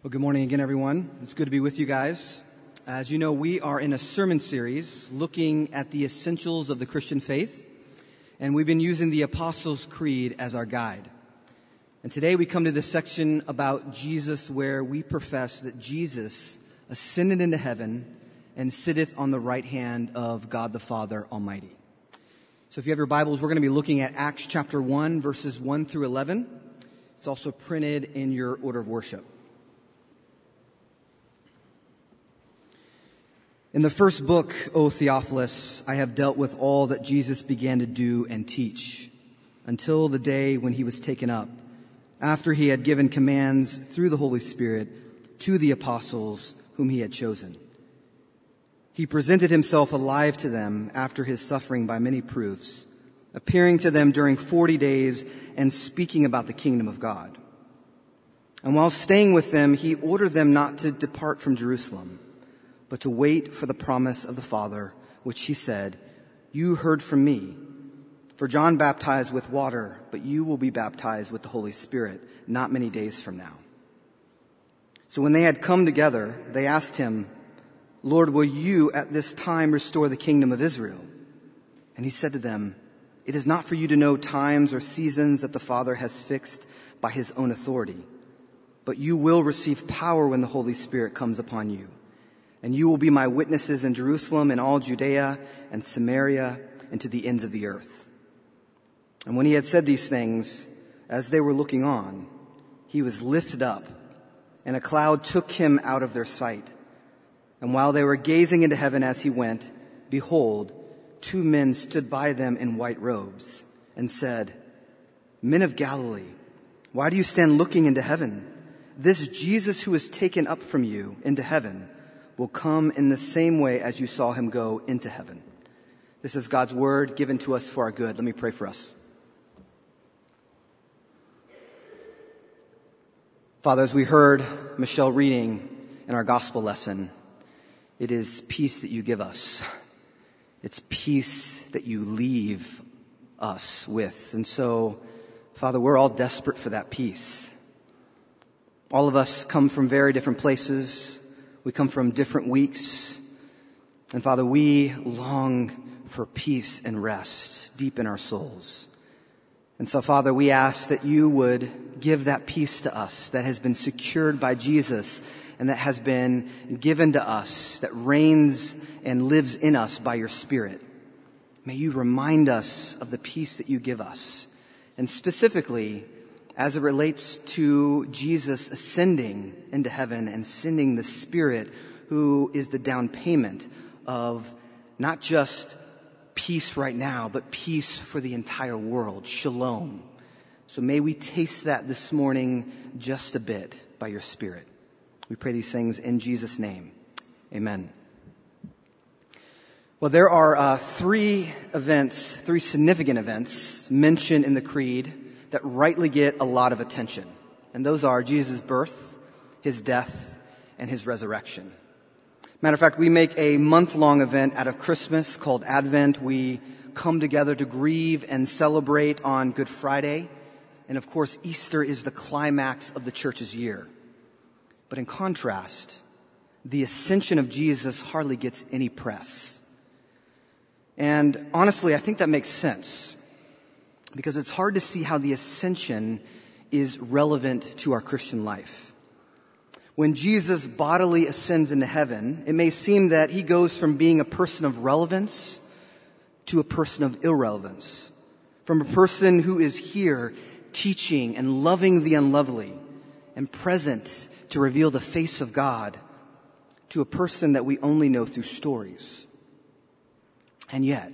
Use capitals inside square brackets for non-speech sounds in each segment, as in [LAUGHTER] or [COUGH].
Well, good morning again, everyone. It's good to be with you guys. As you know, we are in a sermon series looking at the essentials of the Christian faith, and we've been using the Apostles' Creed as our guide. And today we come to this section about Jesus where we profess that Jesus ascended into heaven and sitteth on the right hand of God the Father Almighty. So if you have your Bibles, we're going to be looking at Acts chapter 1, verses 1 through 11. It's also printed in your order of worship. In the first book, O Theophilus, I have dealt with all that Jesus began to do and teach until the day when he was taken up, after he had given commands through the Holy Spirit to the apostles whom he had chosen. He presented himself alive to them after his suffering by many proofs, appearing to them during 40 days and speaking about the kingdom of God. And while staying with them, he ordered them not to depart from Jerusalem, but to wait for the promise of the Father, which he said, You heard from me. For John baptized with water, but you will be baptized with the Holy Spirit not many days from now. So when they had come together, they asked him, Lord, will you at this time restore the kingdom of Israel? And he said to them, It is not for you to know times or seasons that the Father has fixed by his own authority, but you will receive power when the Holy Spirit comes upon you. And you will be my witnesses in Jerusalem and all Judea and Samaria and to the ends of the earth. And when he had said these things, as they were looking on, he was lifted up, and a cloud took him out of their sight. And while they were gazing into heaven as he went, behold, two men stood by them in white robes and said, Men of Galilee, why do you stand looking into heaven? This Jesus who is taken up from you into heaven will come in the same way as you saw him go into heaven. This is God's word given to us for our good. Let me pray for us. Father, as we heard Michelle reading in our gospel lesson, it is peace that you give us. It's peace that you leave us with. And so, Father, we're all desperate for that peace. All of us come from very different places. We come from different weeks. And Father, we long for peace and rest deep in our souls. And so, Father, we ask that you would give that peace to us that has been secured by Jesus and that has been given to us, that reigns and lives in us by your Spirit. May you remind us of the peace that you give us. And specifically, as it relates to Jesus ascending into heaven and sending the Spirit, who is the down payment of not just peace right now, but peace for the entire world. Shalom. So may we taste that this morning just a bit by your Spirit. We pray these things in Jesus' name. Amen. Well, there are uh, three events, three significant events mentioned in the Creed that rightly get a lot of attention. And those are Jesus' birth, his death, and his resurrection. Matter of fact, we make a month long event out of Christmas called Advent. We come together to grieve and celebrate on Good Friday. And of course, Easter is the climax of the church's year. But in contrast, the ascension of Jesus hardly gets any press. And honestly, I think that makes sense because it's hard to see how the ascension is relevant to our Christian life. When Jesus bodily ascends into heaven, it may seem that he goes from being a person of relevance to a person of irrelevance. From a person who is here teaching and loving the unlovely and present to reveal the face of God to a person that we only know through stories. And yet,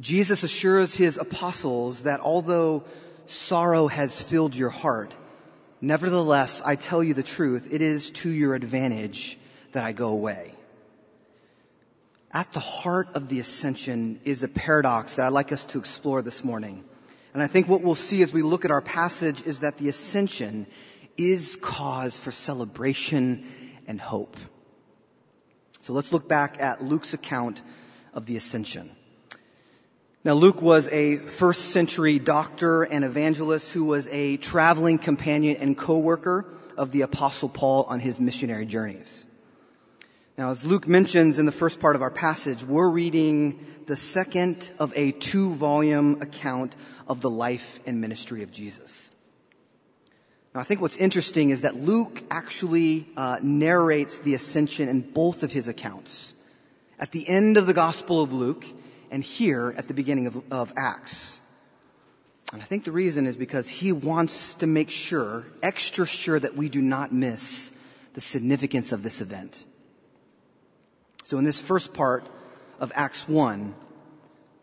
Jesus assures his apostles that although sorrow has filled your heart, nevertheless, I tell you the truth, it is to your advantage that I go away. At the heart of the ascension is a paradox that I'd like us to explore this morning. And I think what we'll see as we look at our passage is that the ascension is cause for celebration and hope. So let's look back at Luke's account of the ascension. Now, Luke was a first century doctor and evangelist who was a traveling companion and co-worker of the Apostle Paul on his missionary journeys. Now, as Luke mentions in the first part of our passage, we're reading the second of a two volume account of the life and ministry of Jesus. Now, I think what's interesting is that Luke actually uh, narrates the ascension in both of his accounts. At the end of the Gospel of Luke, and here at the beginning of, of Acts. And I think the reason is because he wants to make sure, extra sure, that we do not miss the significance of this event. So in this first part of Acts 1,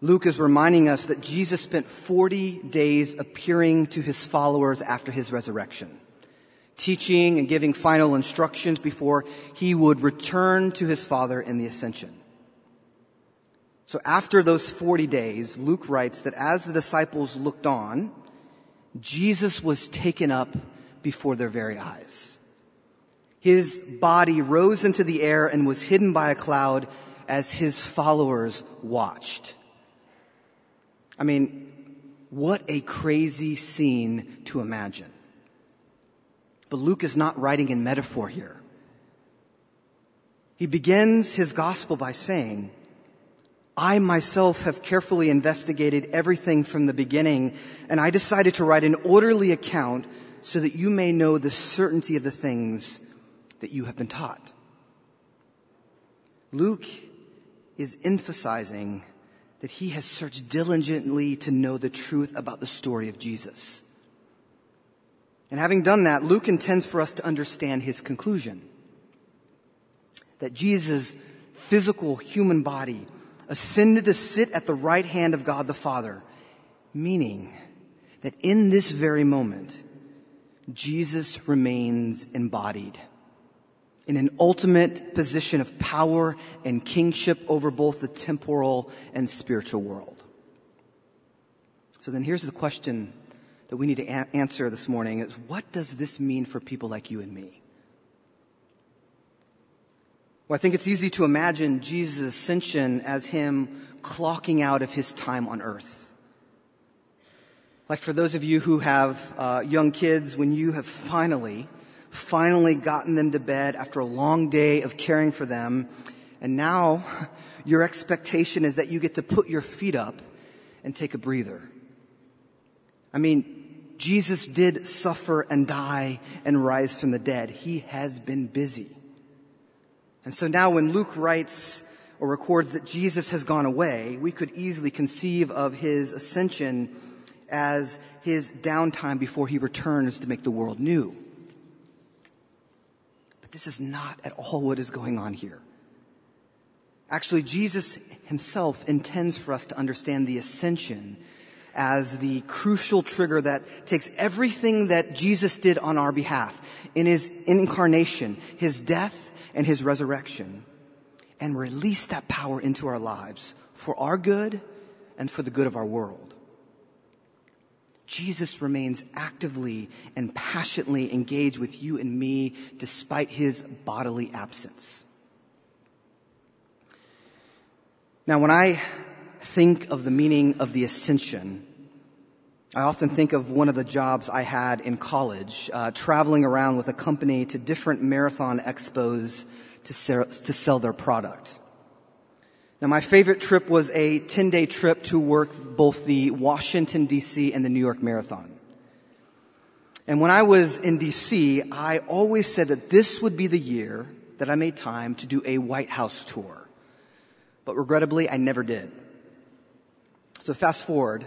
Luke is reminding us that Jesus spent 40 days appearing to his followers after his resurrection, teaching and giving final instructions before he would return to his Father in the ascension. So after those 40 days, Luke writes that as the disciples looked on, Jesus was taken up before their very eyes. His body rose into the air and was hidden by a cloud as his followers watched. I mean, what a crazy scene to imagine. But Luke is not writing in metaphor here. He begins his gospel by saying, I myself have carefully investigated everything from the beginning, and I decided to write an orderly account so that you may know the certainty of the things that you have been taught. Luke is emphasizing that he has searched diligently to know the truth about the story of Jesus. And having done that, Luke intends for us to understand his conclusion. That Jesus' physical human body ascended to sit at the right hand of God the Father, meaning that in this very moment, Jesus remains embodied in an ultimate position of power and kingship over both the temporal and spiritual world. So then here's the question that we need to a- answer this morning is what does this mean for people like you and me? Well, I think it's easy to imagine Jesus' ascension as him clocking out of his time on earth. Like for those of you who have uh, young kids, when you have finally, finally gotten them to bed after a long day of caring for them, and now [LAUGHS] your expectation is that you get to put your feet up and take a breather. I mean, Jesus did suffer and die and rise from the dead. He has been busy. And so now when Luke writes or records that Jesus has gone away, we could easily conceive of his ascension as his downtime before he returns to make the world new. But this is not at all what is going on here. Actually, Jesus himself intends for us to understand the ascension as the crucial trigger that takes everything that Jesus did on our behalf in his incarnation, his death, and his resurrection and release that power into our lives for our good and for the good of our world. Jesus remains actively and passionately engaged with you and me despite his bodily absence. Now, when I think of the meaning of the ascension, I often think of one of the jobs I had in college, uh, traveling around with a company to different marathon expos to sell, to sell their product. Now, my favorite trip was a 10 day trip to work both the Washington, D.C. and the New York Marathon. And when I was in D.C., I always said that this would be the year that I made time to do a White House tour. But regrettably, I never did. So fast forward,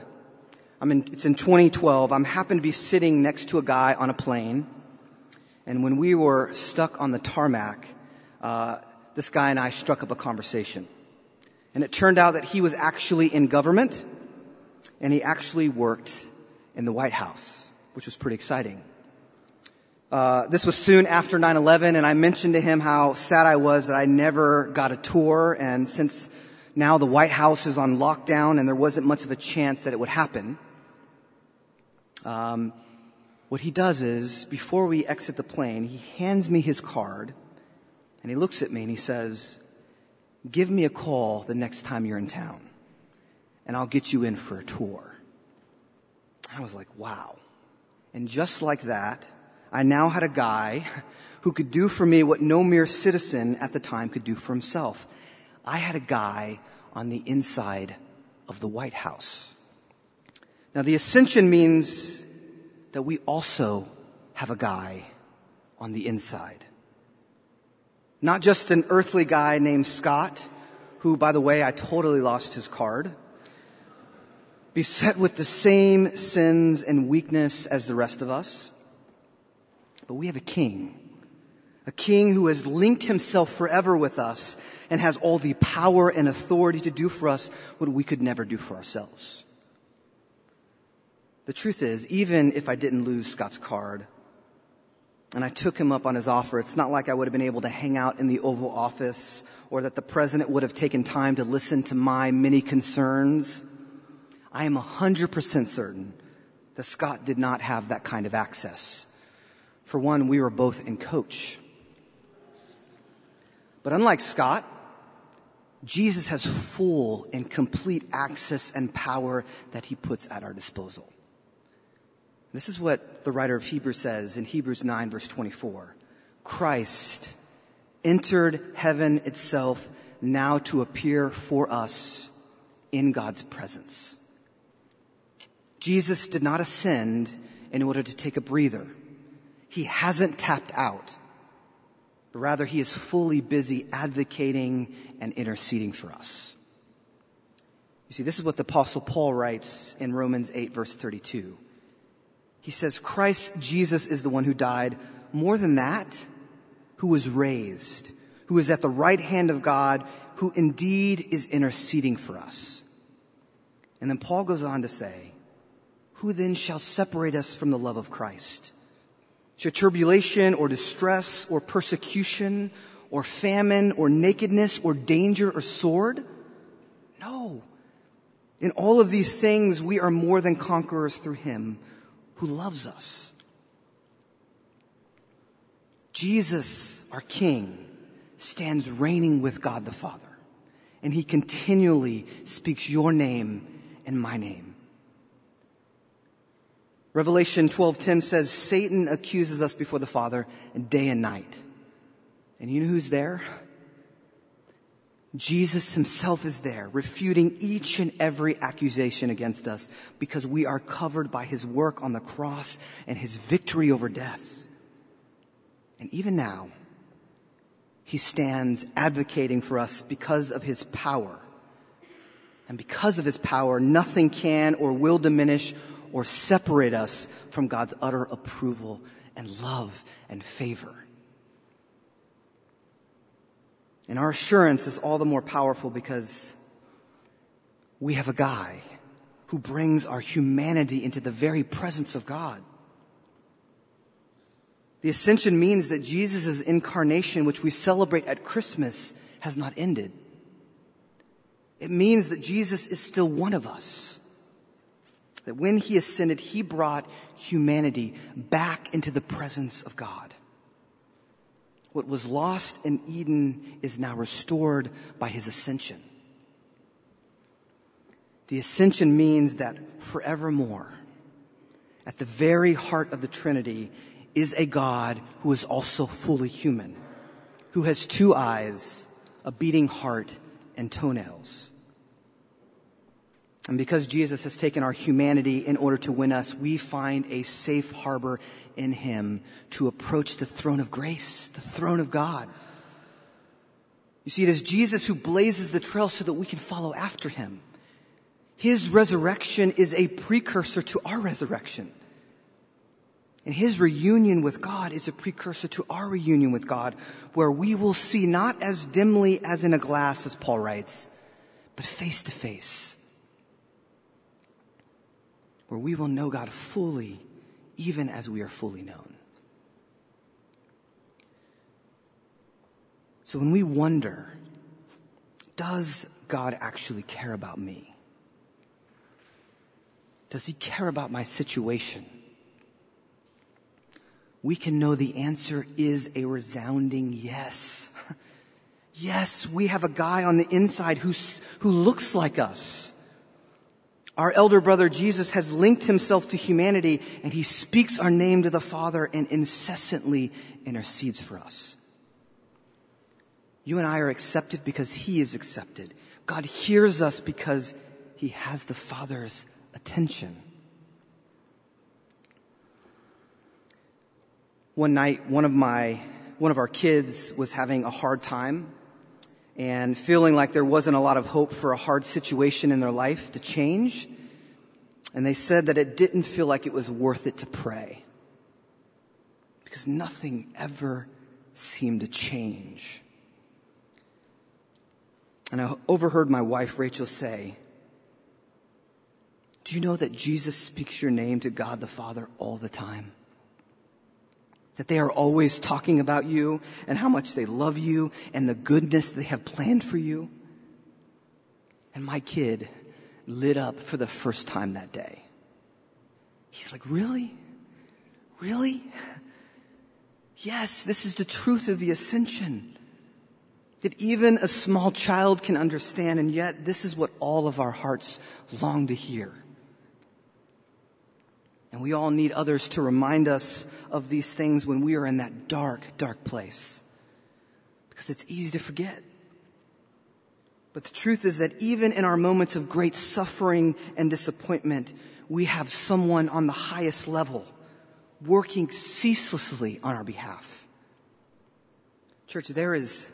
I'm in, it's in 2012. I'm happen to be sitting next to a guy on a plane. And when we were stuck on the tarmac, uh, this guy and I struck up a conversation. And it turned out that he was actually in government and he actually worked in the White House, which was pretty exciting. Uh, this was soon after 9-11 and I mentioned to him how sad I was that I never got a tour and since now the White House is on lockdown and there wasn't much of a chance that it would happen, um, what he does is, before we exit the plane, he hands me his card and he looks at me and he says, Give me a call the next time you're in town and I'll get you in for a tour. I was like, wow. And just like that, I now had a guy who could do for me what no mere citizen at the time could do for himself. I had a guy on the inside of the White House. Now the ascension means that we also have a guy on the inside. Not just an earthly guy named Scott, who, by the way, I totally lost his card, beset with the same sins and weakness as the rest of us. But we have a king, a king who has linked himself forever with us and has all the power and authority to do for us what we could never do for ourselves. The truth is, even if I didn't lose Scott's card, and I took him up on his offer. It's not like I would have been able to hang out in the Oval Office or that the president would have taken time to listen to my many concerns. I am 100% certain that Scott did not have that kind of access. For one, we were both in coach. But unlike Scott, Jesus has full and complete access and power that he puts at our disposal. This is what the writer of Hebrews says in Hebrews 9 verse 24. Christ entered heaven itself now to appear for us in God's presence. Jesus did not ascend in order to take a breather. He hasn't tapped out, rather he is fully busy advocating and interceding for us. You see, this is what the apostle Paul writes in Romans 8 verse 32. He says, Christ Jesus is the one who died. More than that, who was raised, who is at the right hand of God, who indeed is interceding for us. And then Paul goes on to say, who then shall separate us from the love of Christ? Shall tribulation or distress or persecution or famine or nakedness or danger or sword? No. In all of these things, we are more than conquerors through him who loves us. Jesus, our King, stands reigning with God the Father, and he continually speaks your name and my name. Revelation 12:10 says Satan accuses us before the Father day and night. And you know who's there? Jesus himself is there, refuting each and every accusation against us because we are covered by his work on the cross and his victory over death. And even now, he stands advocating for us because of his power. And because of his power, nothing can or will diminish or separate us from God's utter approval and love and favor. And our assurance is all the more powerful because we have a guy who brings our humanity into the very presence of God. The ascension means that Jesus' incarnation, which we celebrate at Christmas, has not ended. It means that Jesus is still one of us. That when he ascended, he brought humanity back into the presence of God. What was lost in Eden is now restored by his ascension. The ascension means that forevermore, at the very heart of the Trinity, is a God who is also fully human, who has two eyes, a beating heart, and toenails. And because Jesus has taken our humanity in order to win us, we find a safe harbor in him to approach the throne of grace, the throne of God. You see, it is Jesus who blazes the trail so that we can follow after him. His resurrection is a precursor to our resurrection. And his reunion with God is a precursor to our reunion with God, where we will see not as dimly as in a glass, as Paul writes, but face to face. Where we will know God fully even as we are fully known. So when we wonder, does God actually care about me? Does he care about my situation? We can know the answer is a resounding yes. [LAUGHS] yes, we have a guy on the inside who, who looks like us. Our elder brother Jesus has linked himself to humanity and he speaks our name to the Father and incessantly intercedes for us. You and I are accepted because he is accepted. God hears us because he has the Father's attention. One night, one of my, one of our kids was having a hard time and feeling like there wasn't a lot of hope for a hard situation in their life to change. And they said that it didn't feel like it was worth it to pray because nothing ever seemed to change. And I overheard my wife, Rachel, say, Do you know that Jesus speaks your name to God the Father all the time? That they are always talking about you and how much they love you and the goodness they have planned for you? And my kid lit up for the first time that day. He's like, Really? Really? Yes, this is the truth of the ascension that even a small child can understand, and yet this is what all of our hearts long to hear. And we all need others to remind us of these things when we are in that dark, dark place. Because it's easy to forget. But the truth is that even in our moments of great suffering and disappointment, we have someone on the highest level working ceaselessly on our behalf. Church, there is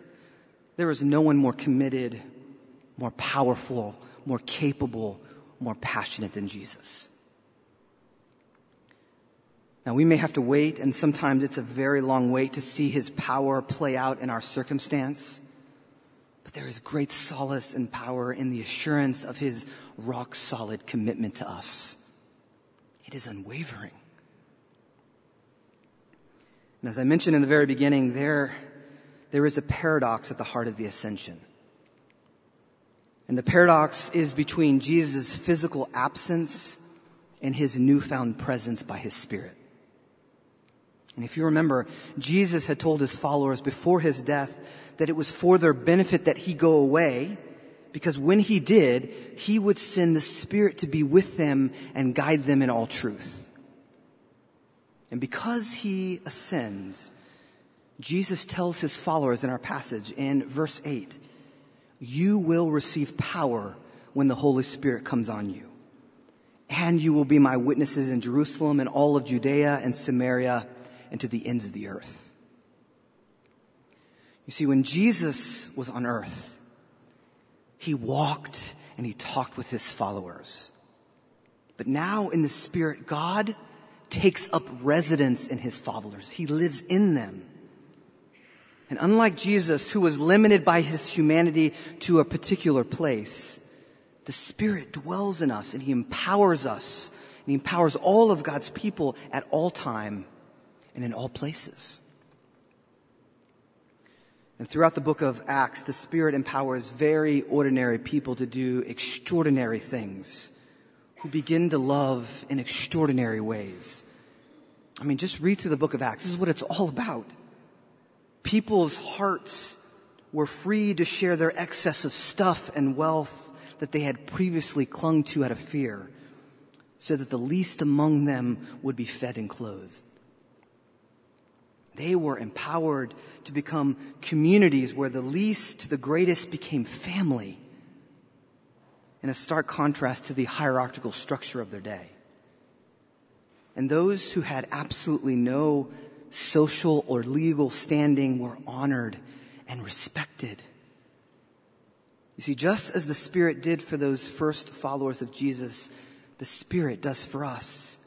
there is no one more committed, more powerful, more capable, more passionate than Jesus. Now, we may have to wait, and sometimes it's a very long wait to see his power play out in our circumstance. But there is great solace and power in the assurance of his rock solid commitment to us. It is unwavering. And as I mentioned in the very beginning, there there is a paradox at the heart of the ascension. And the paradox is between Jesus' physical absence and his newfound presence by his spirit. And if you remember, Jesus had told his followers before his death that it was for their benefit that he go away, because when he did, he would send the Spirit to be with them and guide them in all truth. And because he ascends, Jesus tells his followers in our passage in verse 8, you will receive power when the Holy Spirit comes on you. And you will be my witnesses in Jerusalem and all of Judea and Samaria and to the ends of the earth. You see, when Jesus was on earth, he walked and he talked with his followers. But now in the Spirit, God takes up residence in his followers. He lives in them. And unlike Jesus, who was limited by his humanity to a particular place, the Spirit dwells in us and he empowers us and he empowers all of God's people at all time and in all places. And throughout the book of Acts, the Spirit empowers very ordinary people to do extraordinary things, who begin to love in extraordinary ways. I mean, just read through the book of Acts. This is what it's all about people's hearts were free to share their excess of stuff and wealth that they had previously clung to out of fear, so that the least among them would be fed and clothed. They were empowered to become communities where the least to the greatest became family, in a stark contrast to the hierarchical structure of their day. And those who had absolutely no social or legal standing were honored and respected. You see, just as the Spirit did for those first followers of Jesus, the Spirit does for us.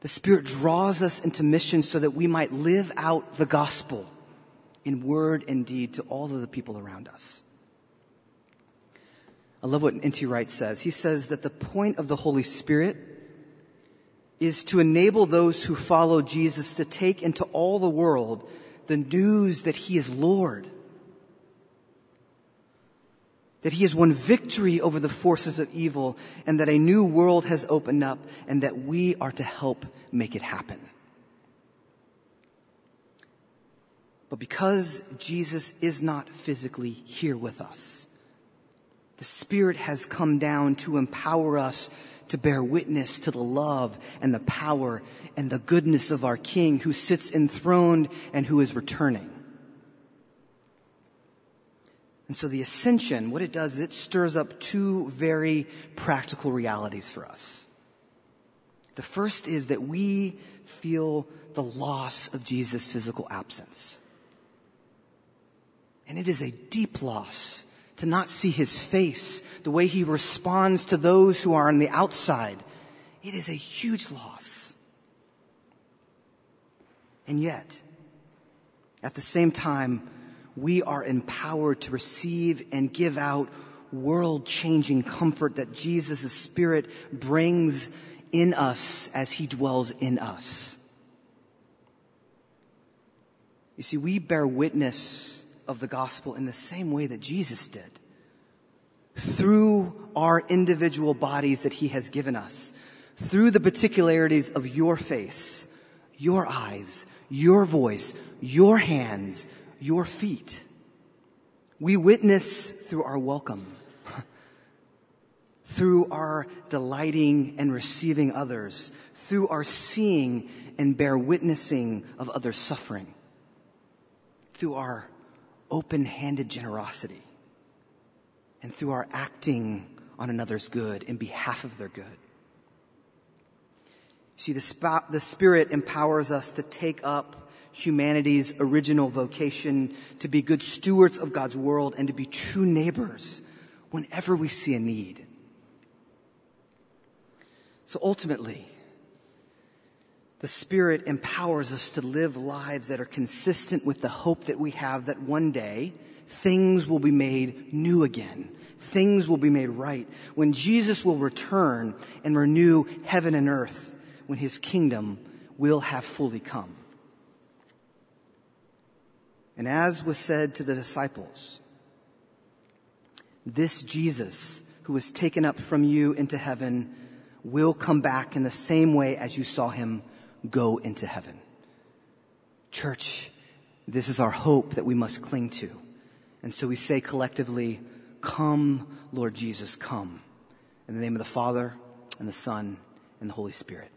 The Spirit draws us into mission so that we might live out the gospel in word and deed to all of the people around us. I love what N.T. Wright says. He says that the point of the Holy Spirit is to enable those who follow Jesus to take into all the world the news that he is Lord. That he has won victory over the forces of evil and that a new world has opened up and that we are to help make it happen. But because Jesus is not physically here with us, the Spirit has come down to empower us to bear witness to the love and the power and the goodness of our King who sits enthroned and who is returning. And so the ascension, what it does is it stirs up two very practical realities for us. The first is that we feel the loss of Jesus' physical absence. And it is a deep loss to not see his face, the way he responds to those who are on the outside. It is a huge loss. And yet, at the same time, we are empowered to receive and give out world changing comfort that Jesus' Spirit brings in us as He dwells in us. You see, we bear witness of the gospel in the same way that Jesus did. Through our individual bodies that He has given us, through the particularities of your face, your eyes, your voice, your hands, your feet. We witness through our welcome, [LAUGHS] through our delighting and receiving others, through our seeing and bear witnessing of others' suffering, through our open handed generosity, and through our acting on another's good in behalf of their good. See, the, sp- the Spirit empowers us to take up humanity's original vocation to be good stewards of God's world and to be true neighbors whenever we see a need. So ultimately, the Spirit empowers us to live lives that are consistent with the hope that we have that one day things will be made new again. Things will be made right. When Jesus will return and renew heaven and earth, when his kingdom will have fully come. And as was said to the disciples, this Jesus who was taken up from you into heaven will come back in the same way as you saw him go into heaven. Church, this is our hope that we must cling to. And so we say collectively, Come, Lord Jesus, come. In the name of the Father, and the Son, and the Holy Spirit.